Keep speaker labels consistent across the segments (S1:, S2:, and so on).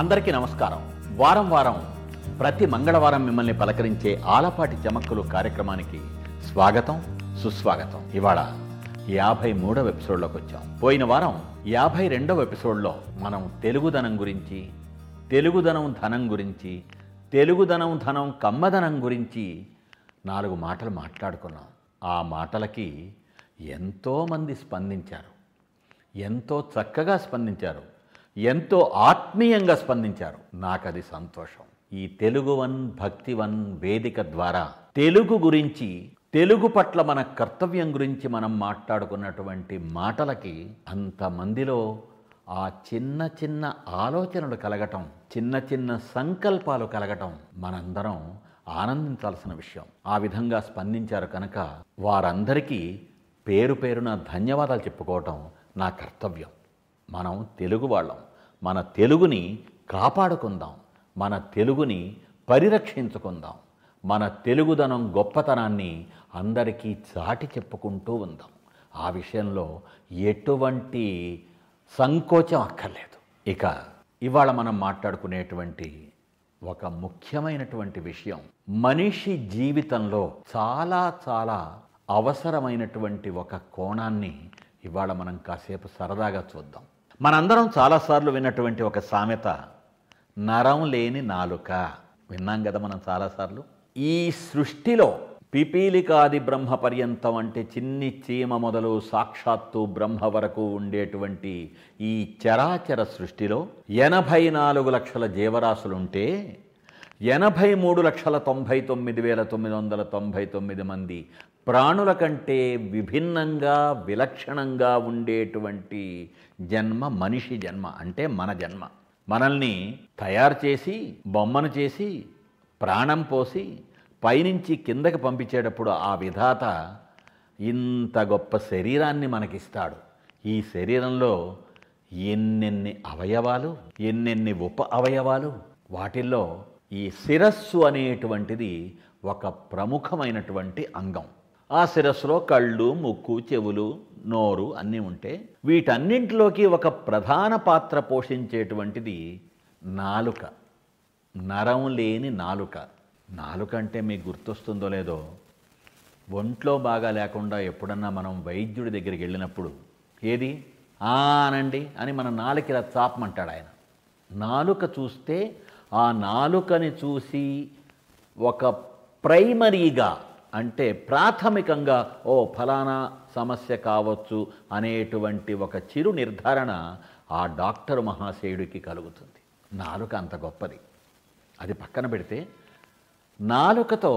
S1: అందరికీ నమస్కారం వారం వారం ప్రతి మంగళవారం మిమ్మల్ని పలకరించే ఆలపాటి చమక్కలు కార్యక్రమానికి స్వాగతం సుస్వాగతం ఇవాళ యాభై మూడవ ఎపిసోడ్లోకి వచ్చాం పోయిన వారం యాభై రెండవ ఎపిసోడ్లో మనం తెలుగుదనం గురించి తెలుగుదనం ధనం గురించి తెలుగుదనం ధనం కమ్మదనం గురించి నాలుగు మాటలు మాట్లాడుకున్నాం ఆ మాటలకి ఎంతోమంది స్పందించారు ఎంతో చక్కగా స్పందించారు ఎంతో ఆత్మీయంగా స్పందించారు నాకది సంతోషం ఈ తెలుగువన్ భక్తివన్ వేదిక ద్వారా తెలుగు గురించి తెలుగు పట్ల మన కర్తవ్యం గురించి మనం మాట్లాడుకున్నటువంటి మాటలకి అంతమందిలో ఆ చిన్న చిన్న ఆలోచనలు కలగటం చిన్న చిన్న సంకల్పాలు కలగటం మనందరం ఆనందించాల్సిన విషయం ఆ విధంగా స్పందించారు కనుక వారందరికీ పేరు పేరున ధన్యవాదాలు చెప్పుకోవటం నా కర్తవ్యం మనం తెలుగు వాళ్ళం మన తెలుగుని కాపాడుకుందాం మన తెలుగుని పరిరక్షించుకుందాం మన తెలుగుదనం గొప్పతనాన్ని అందరికీ చాటి చెప్పుకుంటూ ఉందాం ఆ విషయంలో ఎటువంటి సంకోచం అక్కర్లేదు ఇక ఇవాళ మనం మాట్లాడుకునేటువంటి ఒక ముఖ్యమైనటువంటి విషయం మనిషి జీవితంలో చాలా చాలా అవసరమైనటువంటి ఒక కోణాన్ని ఇవాళ మనం కాసేపు సరదాగా చూద్దాం మనందరం చాలాసార్లు విన్నటువంటి ఒక సామెత నరం లేని నాలుక విన్నాం కదా మనం చాలాసార్లు ఈ సృష్టిలో పిపీలికాది బ్రహ్మ పర్యంతం అంటే చిన్ని చీమ మొదలు సాక్షాత్తు బ్రహ్మ వరకు ఉండేటువంటి ఈ చరాచర సృష్టిలో ఎనభై నాలుగు లక్షల జీవరాశులుంటే ఎనభై మూడు లక్షల తొంభై తొమ్మిది వేల తొమ్మిది వందల తొంభై తొమ్మిది మంది ప్రాణుల కంటే విభిన్నంగా విలక్షణంగా ఉండేటువంటి జన్మ మనిషి జన్మ అంటే మన జన్మ మనల్ని తయారు చేసి బొమ్మను చేసి ప్రాణం పోసి పైనుంచి కిందకి పంపించేటప్పుడు ఆ విధాత ఇంత గొప్ప శరీరాన్ని మనకిస్తాడు ఈ శరీరంలో ఎన్నెన్ని అవయవాలు ఎన్నెన్ని ఉప అవయవాలు వాటిల్లో ఈ శిరస్సు అనేటువంటిది ఒక ప్రముఖమైనటువంటి అంగం ఆ శిరస్సులో కళ్ళు ముక్కు చెవులు నోరు అన్నీ ఉంటే వీటన్నింటిలోకి ఒక ప్రధాన పాత్ర పోషించేటువంటిది నాలుక నరం లేని నాలుక నాలుక అంటే మీకు గుర్తొస్తుందో లేదో ఒంట్లో బాగా లేకుండా ఎప్పుడన్నా మనం వైద్యుడి దగ్గరికి వెళ్ళినప్పుడు ఏది ఆనండి అని మన నాలుక ఇలా చాపమంటాడు ఆయన నాలుక చూస్తే ఆ నాలుకని చూసి ఒక ప్రైమరీగా అంటే ప్రాథమికంగా ఓ ఫలానా సమస్య కావచ్చు అనేటువంటి ఒక చిరు నిర్ధారణ ఆ డాక్టర్ మహాశయుడికి కలుగుతుంది నాలుక అంత గొప్పది అది పక్కన పెడితే నాలుకతో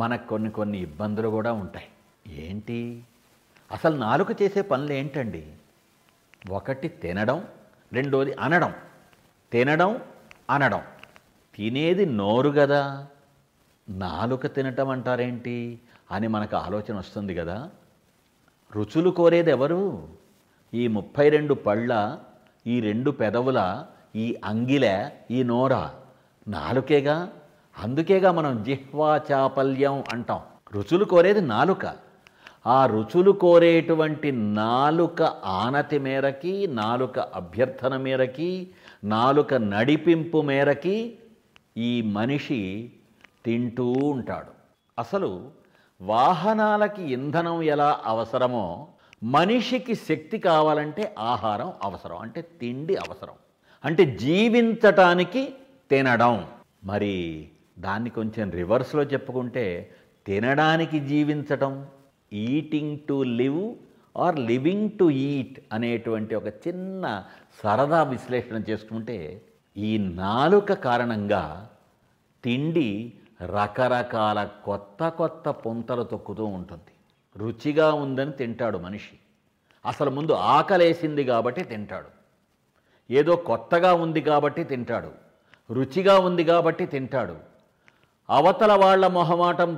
S1: మనకు కొన్ని కొన్ని ఇబ్బందులు కూడా ఉంటాయి ఏంటి అసలు నాలుక చేసే పనులు ఏంటండి ఒకటి తినడం రెండోది అనడం తినడం అనడం తినేది నోరు కదా నాలుక తినటం అంటారేంటి అని మనకు ఆలోచన వస్తుంది కదా రుచులు కోరేది ఎవరు ఈ ముప్పై రెండు పళ్ళ ఈ రెండు పెదవుల ఈ అంగిల ఈ నోర నాలుకేగా అందుకేగా మనం జిహ్వా చాపల్యం అంటాం రుచులు కోరేది నాలుక ఆ రుచులు కోరేటువంటి నాలుక ఆనతి మేరకి నాలుక అభ్యర్థన మేరకి నాలుక నడిపింపు మేరకి ఈ మనిషి తింటూ ఉంటాడు అసలు వాహనాలకి ఇంధనం ఎలా అవసరమో మనిషికి శక్తి కావాలంటే ఆహారం అవసరం అంటే తిండి అవసరం అంటే జీవించటానికి తినడం మరి దాన్ని కొంచెం రివర్స్లో చెప్పుకుంటే తినడానికి జీవించటం eating to live or living to eat అనేటువంటి ఒక చిన్న సరదా విశ్లేషణ చేసుకుంటే ఈ నాలుక కారణంగా తిండి రకరకాల కొత్త కొత్త పుంతలు తొక్కుతూ ఉంటుంది రుచిగా ఉందని తింటాడు మనిషి అసలు ముందు ఆకలేసింది కాబట్టి తింటాడు ఏదో కొత్తగా ఉంది కాబట్టి తింటాడు రుచిగా ఉంది కాబట్టి తింటాడు అవతల వాళ్ళ మొహమాటం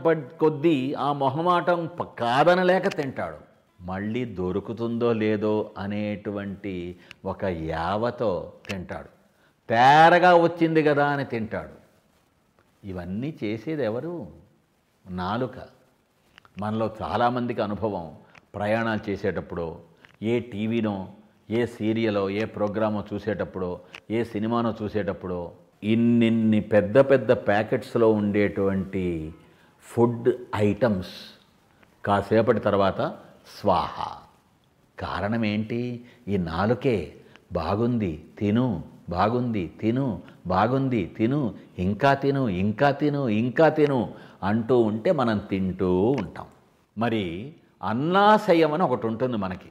S1: కొద్దీ ఆ మొహమాటం కాదనలేక తింటాడు మళ్ళీ దొరుకుతుందో లేదో అనేటువంటి ఒక యావతో తింటాడు తేరగా వచ్చింది కదా అని తింటాడు ఇవన్నీ చేసేది ఎవరు నాలుక మనలో చాలామందికి అనుభవం ప్రయాణాలు చేసేటప్పుడు ఏ టీవీనో ఏ సీరియలో ఏ ప్రోగ్రామో చూసేటప్పుడు ఏ సినిమానో చూసేటప్పుడు ఇన్నిన్ని పెద్ద పెద్ద ప్యాకెట్స్లో ఉండేటువంటి ఫుడ్ ఐటమ్స్ కాసేపటి తర్వాత స్వాహ కారణం ఏంటి ఈ నాలుకే బాగుంది తిను బాగుంది తిను బాగుంది తిను ఇంకా తిను ఇంకా తిను ఇంకా తిను అంటూ ఉంటే మనం తింటూ ఉంటాం మరి అన్నాశయం అని ఒకటి ఉంటుంది మనకి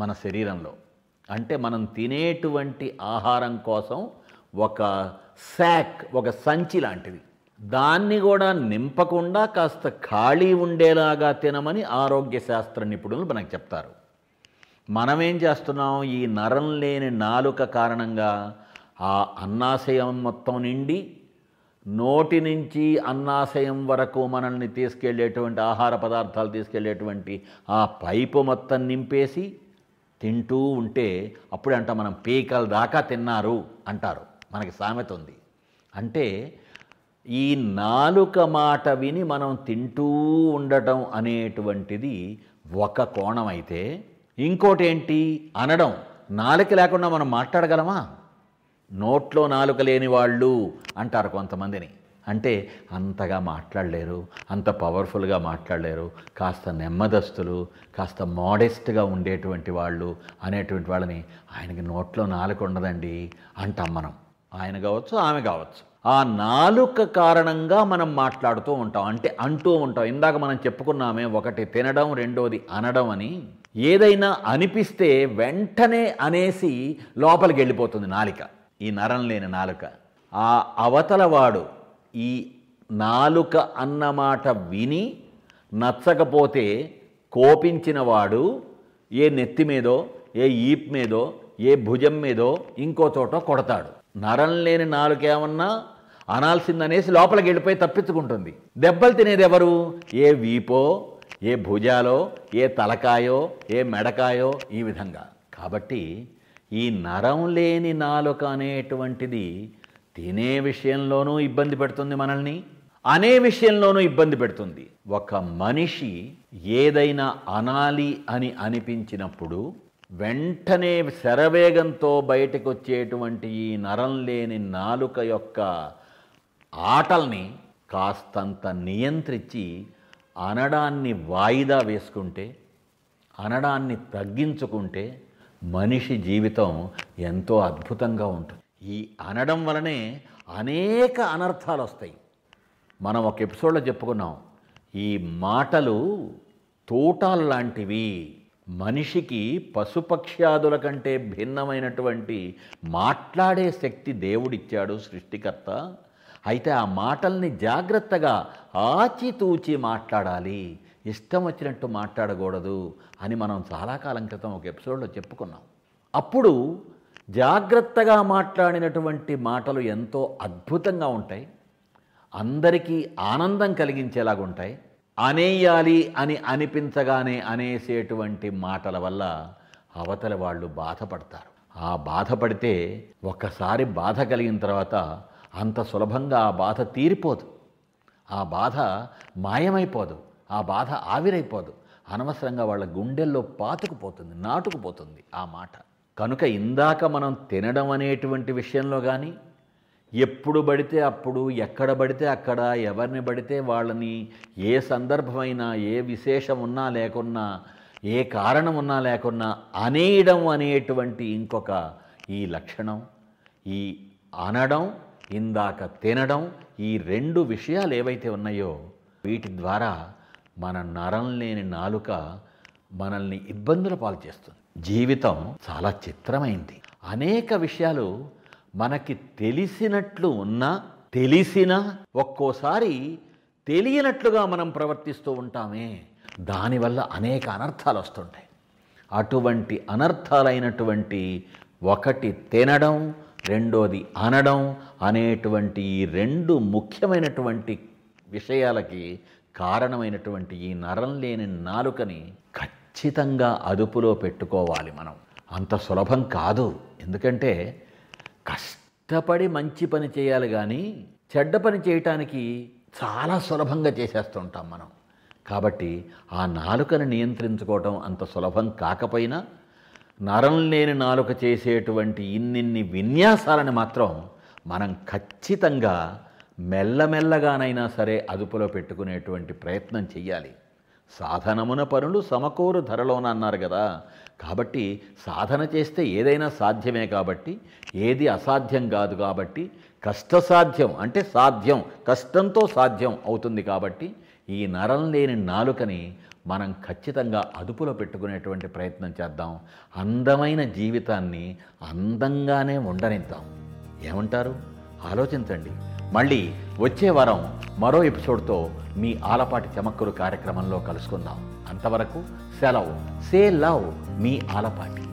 S1: మన శరీరంలో అంటే మనం తినేటువంటి ఆహారం కోసం ఒక శాక్ ఒక సంచి లాంటిది దాన్ని కూడా నింపకుండా కాస్త ఖాళీ ఉండేలాగా తినమని ఆరోగ్య శాస్త్ర నిపుణులు మనకు చెప్తారు మనమేం చేస్తున్నాం ఈ నరం లేని నాలుక కారణంగా ఆ అన్నాశయం మొత్తం నిండి నోటి నుంచి అన్నాశయం వరకు మనల్ని తీసుకెళ్లేటువంటి ఆహార పదార్థాలు తీసుకెళ్లేటువంటి ఆ పైపు మొత్తం నింపేసి తింటూ ఉంటే అప్పుడే అంట మనం పీకల దాకా తిన్నారు అంటారు మనకి సామెత ఉంది అంటే ఈ నాలుక మాట విని మనం తింటూ ఉండటం అనేటువంటిది ఒక కోణం అయితే ఇంకోటి ఏంటి అనడం నాలుక లేకుండా మనం మాట్లాడగలమా నోట్లో నాలుక లేని వాళ్ళు అంటారు కొంతమందిని అంటే అంతగా మాట్లాడలేరు అంత పవర్ఫుల్గా మాట్లాడలేరు కాస్త నెమ్మదస్తులు కాస్త మోడెస్ట్గా ఉండేటువంటి వాళ్ళు అనేటువంటి వాళ్ళని ఆయనకి నోట్లో నాలుక ఉండదండి అంటాం మనం ఆయన కావచ్చు ఆమె కావచ్చు ఆ నాలుక కారణంగా మనం మాట్లాడుతూ ఉంటాం అంటే అంటూ ఉంటాం ఇందాక మనం చెప్పుకున్నామే ఒకటి తినడం రెండోది అనడం అని ఏదైనా అనిపిస్తే వెంటనే అనేసి లోపలికి వెళ్ళిపోతుంది నాలిక ఈ నరం లేని నాలుక ఆ అవతలవాడు ఈ నాలుక అన్నమాట విని నచ్చకపోతే కోపించినవాడు ఏ నెత్తి మీదో ఏ ఈప్ మీదో ఏ భుజం మీదో ఇంకో చోట కొడతాడు నరం లేని నాలుక ఏమన్నా అనాల్సిందనేసి లోపలికి వెళ్ళిపోయి తప్పించుకుంటుంది దెబ్బలు తినేది ఎవరు ఏ వీపో ఏ భుజాలో ఏ తలకాయో ఏ మెడకాయో ఈ విధంగా కాబట్టి ఈ నరం లేని నాలుక అనేటువంటిది తినే విషయంలోనూ ఇబ్బంది పెడుతుంది మనల్ని అనే విషయంలోనూ ఇబ్బంది పెడుతుంది ఒక మనిషి ఏదైనా అనాలి అని అనిపించినప్పుడు వెంటనే శరవేగంతో బయటకు వచ్చేటువంటి ఈ నరం లేని నాలుక యొక్క ఆటల్ని కాస్తంత నియంత్రించి అనడాన్ని వాయిదా వేసుకుంటే అనడాన్ని తగ్గించుకుంటే మనిషి జీవితం ఎంతో అద్భుతంగా ఉంటుంది ఈ అనడం వలనే అనేక అనర్థాలు వస్తాయి మనం ఒక ఎపిసోడ్లో చెప్పుకున్నాం ఈ మాటలు తోటాలు లాంటివి మనిషికి పశుపక్ష్యాదుల కంటే భిన్నమైనటువంటి మాట్లాడే శక్తి దేవుడిచ్చాడు సృష్టికర్త అయితే ఆ మాటల్ని జాగ్రత్తగా ఆచితూచి మాట్లాడాలి ఇష్టం వచ్చినట్టు మాట్లాడకూడదు అని మనం చాలా కాలం క్రితం ఒక ఎపిసోడ్లో చెప్పుకున్నాం అప్పుడు జాగ్రత్తగా మాట్లాడినటువంటి మాటలు ఎంతో అద్భుతంగా ఉంటాయి అందరికీ ఆనందం కలిగించేలాగా ఉంటాయి అనేయాలి అని అనిపించగానే అనేసేటువంటి మాటల వల్ల అవతల వాళ్ళు బాధపడతారు ఆ బాధపడితే ఒక్కసారి బాధ కలిగిన తర్వాత అంత సులభంగా ఆ బాధ తీరిపోదు ఆ బాధ మాయమైపోదు ఆ బాధ ఆవిరైపోదు అనవసరంగా వాళ్ళ గుండెల్లో పాతుకుపోతుంది నాటుకుపోతుంది ఆ మాట కనుక ఇందాక మనం తినడం అనేటువంటి విషయంలో కానీ ఎప్పుడు పడితే అప్పుడు ఎక్కడ పడితే అక్కడ ఎవరిని పడితే వాళ్ళని ఏ సందర్భమైనా ఏ విశేషం ఉన్నా లేకున్నా ఏ కారణం ఉన్నా లేకున్నా అనేయడం అనేటువంటి ఇంకొక ఈ లక్షణం ఈ అనడం ఇందాక తినడం ఈ రెండు విషయాలు ఏవైతే ఉన్నాయో వీటి ద్వారా మన నరం లేని నాలుక మనల్ని ఇబ్బందుల పాలు చేస్తుంది జీవితం చాలా చిత్రమైంది అనేక విషయాలు మనకి తెలిసినట్లు ఉన్నా తెలిసినా ఒక్కోసారి తెలియనట్లుగా మనం ప్రవర్తిస్తూ ఉంటామే దానివల్ల అనేక అనర్థాలు వస్తుంటాయి అటువంటి అనర్థాలైనటువంటి ఒకటి తినడం రెండోది అనడం అనేటువంటి ఈ రెండు ముఖ్యమైనటువంటి విషయాలకి కారణమైనటువంటి ఈ నరం లేని నాలుకని ఖచ్చితంగా అదుపులో పెట్టుకోవాలి మనం అంత సులభం కాదు ఎందుకంటే కష్టపడి మంచి పని చేయాలి కానీ చెడ్డ పని చేయటానికి చాలా సులభంగా చేసేస్తుంటాం మనం కాబట్టి ఆ నాలుకను నియంత్రించుకోవటం అంత సులభం కాకపోయినా నరం లేని నాలుక చేసేటువంటి ఇన్నిన్ని విన్యాసాలను మాత్రం మనం ఖచ్చితంగా మెల్లమెల్లగానైనా సరే అదుపులో పెట్టుకునేటువంటి ప్రయత్నం చెయ్యాలి సాధనమున పనులు సమకూరు ధరలోన అన్నారు కదా కాబట్టి సాధన చేస్తే ఏదైనా సాధ్యమే కాబట్టి ఏది అసాధ్యం కాదు కాబట్టి కష్టసాధ్యం అంటే సాధ్యం కష్టంతో సాధ్యం అవుతుంది కాబట్టి ఈ నరం లేని నాలుకని మనం ఖచ్చితంగా అదుపులో పెట్టుకునేటువంటి ప్రయత్నం చేద్దాం అందమైన జీవితాన్ని అందంగానే ఉండనిద్దాం ఏమంటారు ఆలోచించండి మళ్ళీ వచ్చే వారం మరో ఎపిసోడ్తో మీ ఆలపాటి చమక్కలు కార్యక్రమంలో కలుసుకుందాం అంతవరకు సెలవు సే లవ్ మీ ఆలపాటి